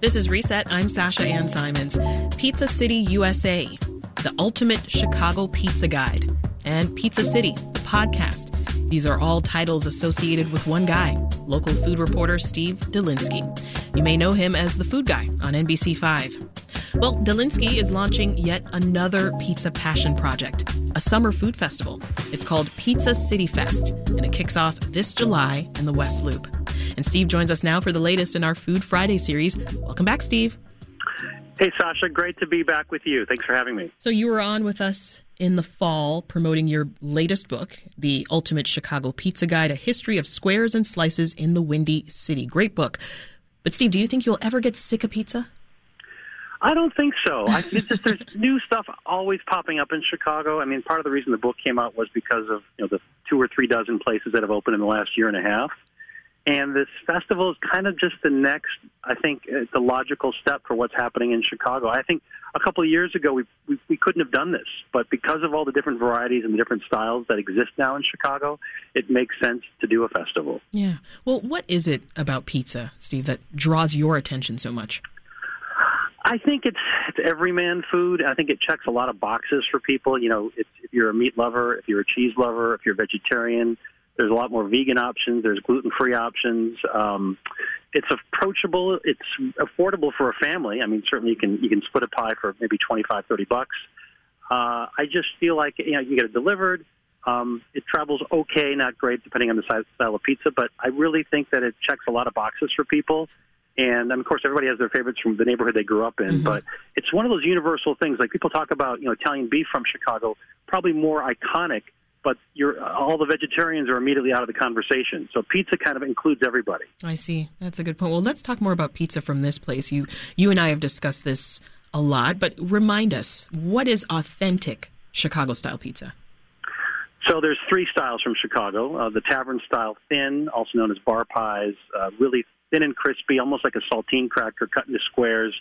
This is Reset. I'm Sasha Ann Simons. Pizza City, USA, the ultimate Chicago pizza guide, and Pizza City, the podcast. These are all titles associated with one guy, local food reporter Steve Dolinsky. You may know him as the food guy on NBC5. Well, Dolinsky is launching yet another pizza passion project, a summer food festival. It's called Pizza City Fest, and it kicks off this July in the West Loop. And Steve joins us now for the latest in our Food Friday series. Welcome back, Steve. Hey, Sasha. Great to be back with you. Thanks for having me. So, you were on with us in the fall promoting your latest book, The Ultimate Chicago Pizza Guide A History of Squares and Slices in the Windy City. Great book. But, Steve, do you think you'll ever get sick of pizza? I don't think so. I, it's just there's new stuff always popping up in Chicago. I mean, part of the reason the book came out was because of you know the two or three dozen places that have opened in the last year and a half. And this festival is kind of just the next, I think, uh, the logical step for what's happening in Chicago. I think a couple of years ago we, we we couldn't have done this, but because of all the different varieties and the different styles that exist now in Chicago, it makes sense to do a festival. Yeah. Well, what is it about pizza, Steve, that draws your attention so much? I think it's it's everyman food. I think it checks a lot of boxes for people. You know, it's, if you're a meat lover, if you're a cheese lover, if you're a vegetarian, there's a lot more vegan options. There's gluten free options. Um, it's approachable. It's affordable for a family. I mean, certainly you can you can split a pie for maybe twenty five, thirty bucks. Uh, I just feel like you know you get it delivered. Um, it travels okay, not great, depending on the size, style of pizza. But I really think that it checks a lot of boxes for people. And of course, everybody has their favorites from the neighborhood they grew up in. Mm-hmm. But it's one of those universal things. Like people talk about, you know, Italian beef from Chicago, probably more iconic but you're all the vegetarians are immediately out of the conversation. So pizza kind of includes everybody. I see. That's a good point. Well, let's talk more about pizza from this place. You you and I have discussed this a lot, but remind us what is authentic Chicago style pizza. So there's three styles from Chicago: uh, the tavern style thin, also known as bar pies, uh, really thin and crispy, almost like a saltine cracker cut into squares.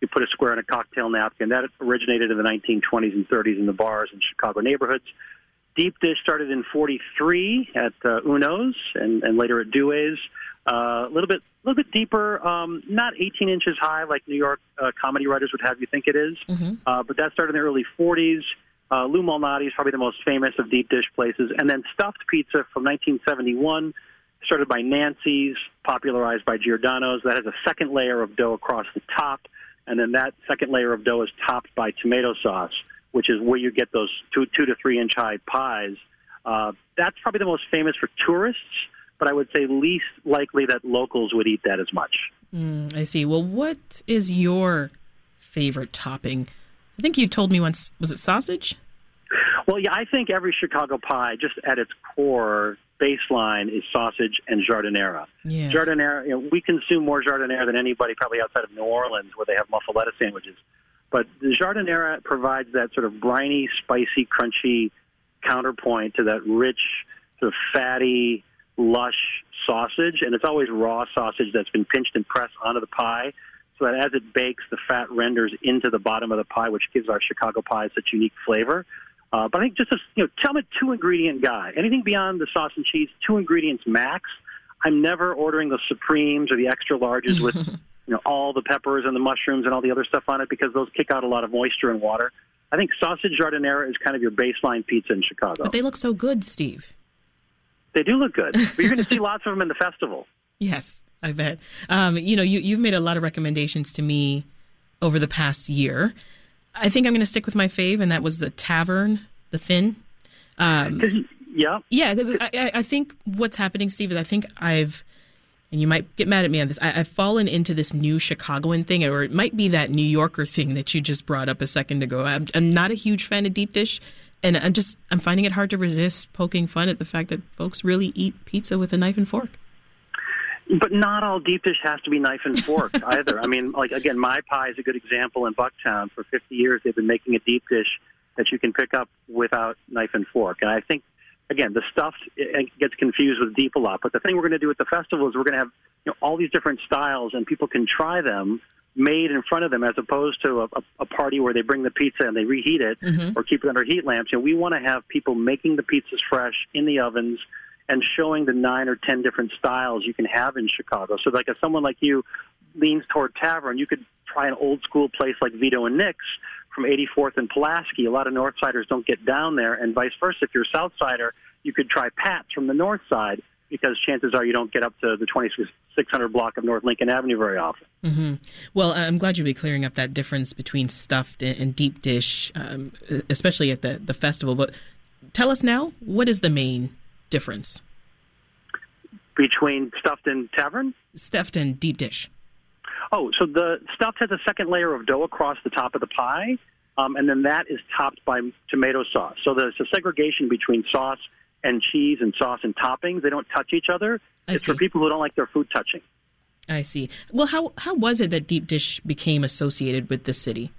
You put a square in a cocktail napkin. That originated in the 1920s and 30s in the bars in Chicago neighborhoods. Deep Dish started in 43 at uh, Uno's and, and later at Due's. Uh, a little bit, a little bit deeper, um, not 18 inches high like New York uh, comedy writers would have you think it is. Mm-hmm. Uh, but that started in the early 40s. Uh, Lou Malnati is probably the most famous of deep dish places, and then stuffed pizza from 1971, started by Nancy's, popularized by Giordano's. That has a second layer of dough across the top, and then that second layer of dough is topped by tomato sauce which is where you get those two two to three inch high pies. Uh, that's probably the most famous for tourists, but I would say least likely that locals would eat that as much. Mm, I see. Well, what is your favorite topping? I think you told me once. Was it sausage? Well, yeah, I think every Chicago pie, just at its core baseline, is sausage and giardiniera. Yes. Giardiniera, you know, we consume more giardiniera than anybody probably outside of New Orleans, where they have muffaletta sandwiches. But the giardiniera provides that sort of briny, spicy, crunchy counterpoint to that rich, sort of fatty, lush sausage, and it's always raw sausage that's been pinched and pressed onto the pie, so that as it bakes, the fat renders into the bottom of the pie, which gives our Chicago pie such unique flavor. Uh, but I think just a you know, tell me two ingredient guy. Anything beyond the sauce and cheese, two ingredients max. I'm never ordering the supremes or the extra larges with you know all the peppers and the mushrooms and all the other stuff on it because those kick out a lot of moisture and water. I think sausage giardiniera is kind of your baseline pizza in Chicago. But they look so good, Steve. They do look good. but you're going to see lots of them in the festival. Yes, I bet. Um, you know, you, you've made a lot of recommendations to me over the past year. I think I'm going to stick with my fave, and that was the Tavern, the Thin. Um, yeah. Yeah, I, I think what's happening, Steve, is I think I've and you might get mad at me on this. I, have fallen into this new Chicagoan thing, or it might be that New Yorker thing that you just brought up a second ago. I'm, I'm not a huge fan of deep dish, and I'm just I'm finding it hard to resist poking fun at the fact that folks really eat pizza with a knife and fork. But not all deep dish has to be knife and fork either. I mean, like again, My Pi is a good example in Bucktown. For 50 years, they've been making a deep dish that you can pick up without knife and fork, and I think again, the stuff gets confused with deep a lot. But the thing we're going to do at the festival is we're going to have you know, all these different styles, and people can try them made in front of them, as opposed to a, a party where they bring the pizza and they reheat it mm-hmm. or keep it under heat lamps. You know, we want to have people making the pizzas fresh in the ovens and showing the nine or ten different styles you can have in Chicago. So, like, if someone like you leans toward tavern, you could try an old school place like Vito and Nick's from 84th and Pulaski. A lot of Northsiders don't get down there, and vice versa. If you're a Southsider, you could try Pat's from the North Side because chances are you don't get up to the 2600 block of North Lincoln Avenue very often. Mm-hmm. Well, I'm glad you'll be clearing up that difference between stuffed and deep dish, um, especially at the, the festival. But tell us now, what is the main difference? Between stuffed and tavern? Stuffed and deep dish. Oh, so the stuffed has a second layer of dough across the top of the pie, um, and then that is topped by tomato sauce. So there's a segregation between sauce and cheese and sauce and toppings. They don't touch each other. I it's see. for people who don't like their food touching. I see. Well, how how was it that deep dish became associated with the city?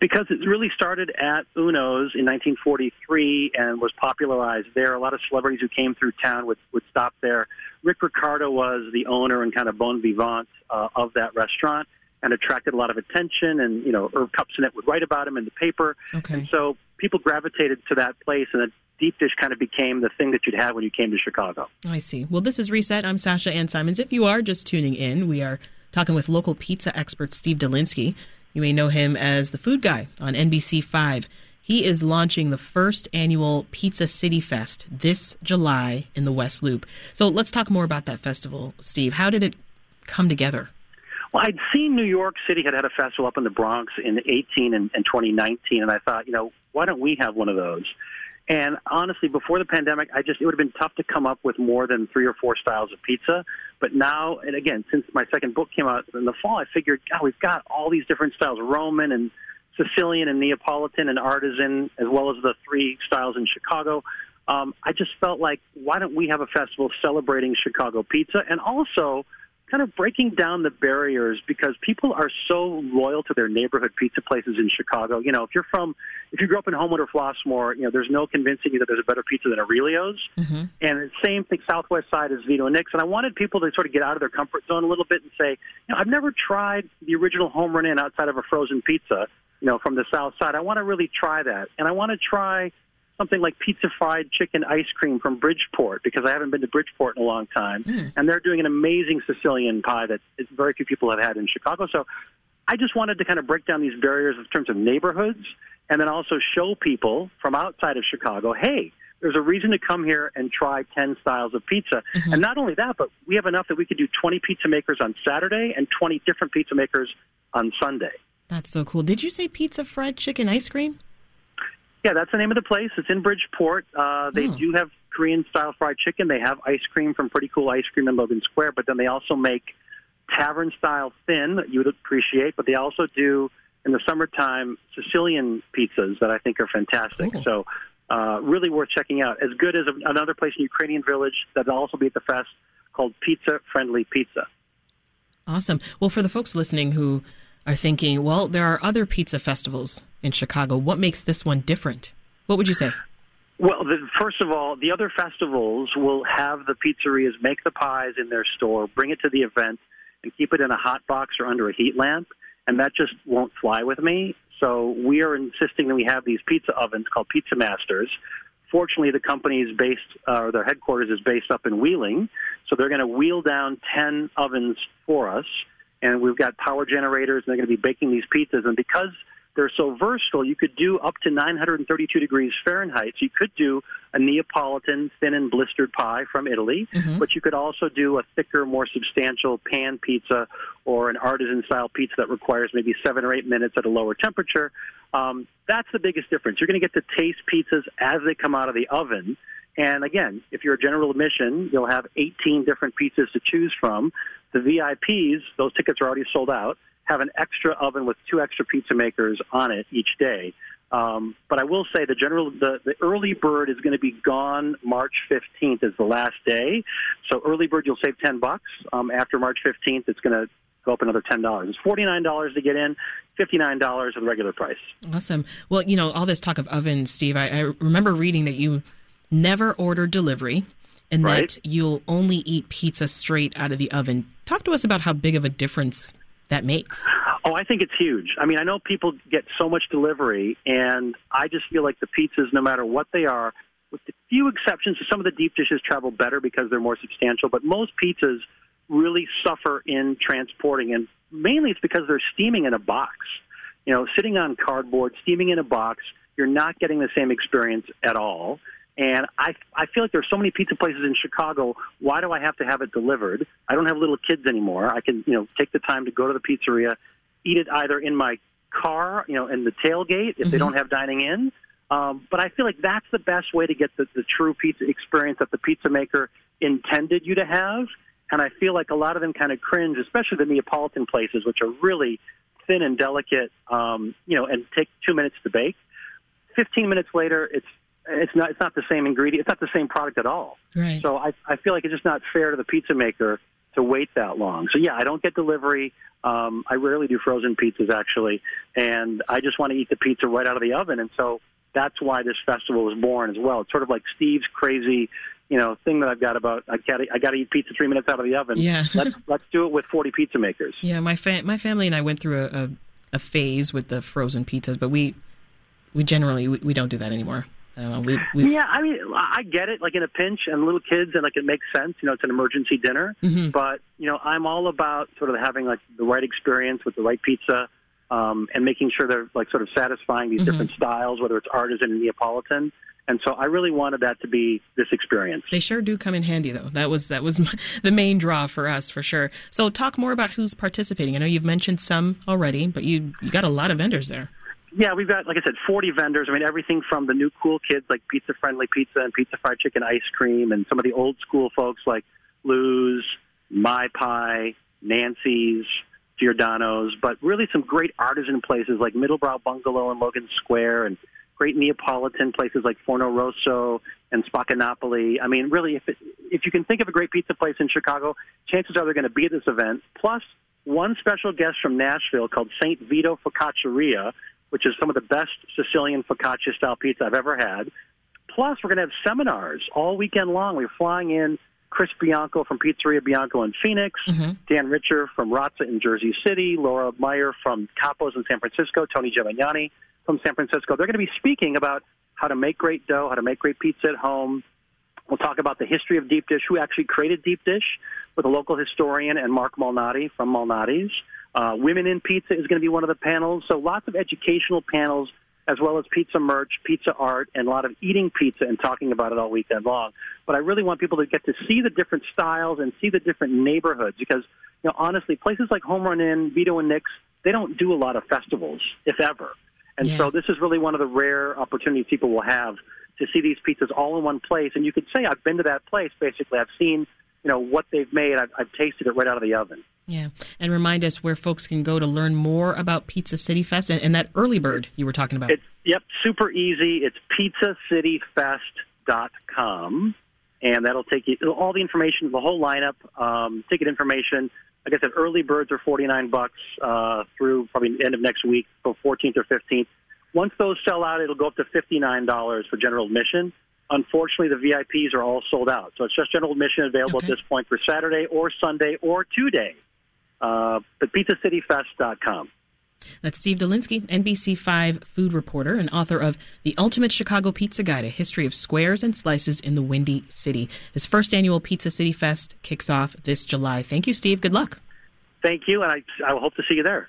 Because it really started at Uno's in 1943 and was popularized there. A lot of celebrities who came through town would, would stop there. Ric Riccardo was the owner and kind of bon vivant uh, of that restaurant and attracted a lot of attention. And, you know, Irv Kupcinet would write about him in the paper. Okay. And so people gravitated to that place, and the deep dish kind of became the thing that you'd have when you came to Chicago. I see. Well, this is Reset. I'm Sasha Ann Simons. If you are just tuning in, we are talking with local pizza expert Steve Dolinsky. You may know him as the food guy on NBC5. He is launching the first annual Pizza City Fest this July in the West Loop. So let's talk more about that festival, Steve. How did it come together? Well, I'd seen New York City had had a festival up in the Bronx in 18 and, and 2019, and I thought, you know, why don't we have one of those? And honestly, before the pandemic, I just it would have been tough to come up with more than three or four styles of pizza. But now, and again, since my second book came out in the fall, I figured, God, we've got all these different styles: Roman and Sicilian and Neapolitan and artisan, as well as the three styles in Chicago. Um, I just felt like, why don't we have a festival celebrating Chicago pizza and also kind of breaking down the barriers because people are so loyal to their neighborhood pizza places in Chicago. You know, if you're from, if you grew up in Homewood or Flossmoor, you know, there's no convincing you that there's a better pizza than Aurelio's. Mm-hmm. And the same thing, Southwest side is Vito and Nick's. And I wanted people to sort of get out of their comfort zone a little bit and say, you know, I've never tried the original Home Run Inn outside of a frozen pizza, you know, from the South side. I want to really try that. And I want to try something like pizza fried chicken ice cream from Bridgeport because I haven't been to Bridgeport in a long time. Mm. And they're doing an amazing Sicilian pie that very few people have had in Chicago. So I just wanted to kind of break down these barriers in terms of neighborhoods and then also show people from outside of Chicago, hey, there's a reason to come here and try 10 styles of pizza. Mm-hmm. And not only that, but we have enough that we could do 20 pizza makers on Saturday and 20 different pizza makers on Sunday. That's so cool. Did you say pizza fried chicken ice cream? Yeah, that's the name of the place. It's in Bridgeport. Uh, they Oh. do have Korean style fried chicken. They have ice cream from Pretty Cool Ice Cream in Logan Square, but then they also make tavern style thin that you would appreciate. But they also do in the summertime Sicilian pizzas that I think are fantastic. Cool. So uh, really worth checking out. As good as another place in Ukrainian Village that'll also be at the fest called Pizza Friendly Pizza. Awesome. Well, for the folks listening who are thinking, well, there are other pizza festivals in Chicago. What makes this one different? What would you say? Well, the, first of all, the other festivals will have the pizzerias make the pies in their store, bring it to the event, and keep it in a hot box or under a heat lamp, and that just won't fly with me. So we are insisting that we have these pizza ovens called Pizza Masters. Fortunately, the company is based, uh, or their headquarters is based up in Wheeling, so they're going to wheel down 10 ovens for us, and we've got power generators, and they're going to be baking these pizzas. And because they're so versatile, you could do up to 932 degrees Fahrenheit. So you could do a Neapolitan thin and blistered pie from Italy, Mhm. but you could also do a thicker, more substantial pan pizza or an artisan style pizza that requires maybe seven or eight minutes at a lower temperature. Um, that's the biggest difference. You're going to get to taste pizzas as they come out of the oven. And again, if you're a general admission, you'll have 18 different pizzas to choose from. The VIPs, those tickets are already sold out, have an extra oven with two extra pizza makers on it each day. Um, but I will say the general, the, the early bird is going to be gone March 15th is the last day. So early bird, you'll save 10 bucks. Um, after March 15th, it's going to go up another $10. It's $49 to get in, $59 at the regular price. Awesome. Well, you know, all this talk of ovens, Steve, I, I remember reading that you never order delivery and Right. that you'll only eat pizza straight out of the oven. Talk to us about how big of a difference that makes. Oh, I think it's huge. I mean, I know people get so much delivery, and I just feel like the pizzas, no matter what they are, with the few exceptions, some of the deep dishes travel better because they're more substantial, but most pizzas really suffer in transporting, and mainly it's because they're steaming in a box. You know, sitting on cardboard, steaming in a box, you're not getting the same experience at all. And I, I feel like there's so many pizza places in Chicago. Why do I have to have it delivered? I don't have little kids anymore. I can, you know, take the time to go to the pizzeria, eat it either in my car, you know, in the tailgate if mm-hmm. they don't have dining in. Um, but I feel like that's the best way to get the, the true pizza experience that the pizza maker intended you to have. And I feel like a lot of them kind of cringe, especially the Neapolitan places, which are really thin and delicate, um, you know, and take two minutes to bake. Fifteen minutes later, it's it's not it's not the same ingredient. It's not the same product at all. Right. So I I feel like it's just not fair to the pizza maker to wait that long. So yeah, I don't get delivery. Um, I rarely do frozen pizzas actually, and I just want to eat the pizza right out of the oven. And so that's why this festival was born as well. It's sort of like Steve's crazy, you know, thing that I've got about I got I got to eat pizza three minutes out of the oven. Yeah. let's let's do it with forty pizza makers. Yeah, my fa- my family and I went through a, a, a phase with the frozen pizzas, but we we generally we, we don't do that anymore. Uh, we, yeah, I mean, I get it. Like in a pinch, and little kids, and like it makes sense. You know, it's an emergency dinner. Mm-hmm. But you know, I'm all about sort of having like the right experience with the right pizza, um, and making sure they're like sort of satisfying these mm-hmm. different styles, whether it's artisan and Neapolitan. And so I really wanted that to be this experience. They sure do come in handy, though. That was that was the main draw for us, for sure. So talk more about who's participating. I know you've mentioned some already, but you you got a lot of vendors there. Yeah, we've got, like I said, 40 vendors. I mean, everything from the new cool kids like Pizza Friendly Pizza and Pizza Fried Chicken Ice Cream, and some of the old school folks like Lou's, My Pi, Nancy's, Giordano's, but really some great artisan places like Middlebrow Bungalow and Logan Square, and great Neapolitan places like Forno Rosso and Spaccanapoli. I mean, really, if it, if you can think of a great pizza place in Chicago, chances are they're going to be at this event. Plus, one special guest from Nashville called Saint Vito Focacceria which is some of the best Sicilian focaccia style pizza I've ever had. Plus, we're going to have seminars all weekend long. We're flying in Chris Bianco from Pizzeria Bianco in Phoenix, mm-hmm. Dan Richer from Razza in Jersey City, Laura Meyer from Capos in San Francisco, Tony Gemignani from San Francisco. They're going to be speaking about how to make great dough, how to make great pizza at home. We'll talk about the history of deep dish, who actually created deep dish, with a local historian and Marc Malnati from Malnati's. Uh, Women in Pizza is going to be one of the panels. So lots of educational panels, as well as pizza merch, pizza art, and a lot of eating pizza and talking about it all weekend long. But I really want people to get to see the different styles and see the different neighborhoods because, you know, honestly, places like Home Run Inn, Vito and Nick's, they don't do a lot of festivals, if ever. And yeah. so this is really one of the rare opportunities people will have to see these pizzas all in one place. And you could say, I've been to that place, basically. I've seen, you know, what they've made. I've, I've tasted it right out of the oven. Yeah. And remind us where folks can go to learn more about Pizza City Fest and, and that early bird you were talking about. It's, yep, super easy. It's pizzacityfest.com. And that'll take you all the information, the whole lineup, um, ticket information. Like I said, early birds are 49 bucks uh, through probably the end of next week, so 14th or 15th. Once those sell out, it'll go up to $59 for general admission. Unfortunately, the VIPs are all sold out. So it's just general admission available okay. at this point for Saturday or Sunday or two days uh, but pizzacityfest.com. That's Steve Dolinsky, NBC5 food reporter and author of The Ultimate Chicago Pizza Guide, a history of squares and slices in the Windy City. His first annual Pizza City Fest kicks off this July. Thank you, Steve. Good luck. Thank you, and I, I hope to see you there.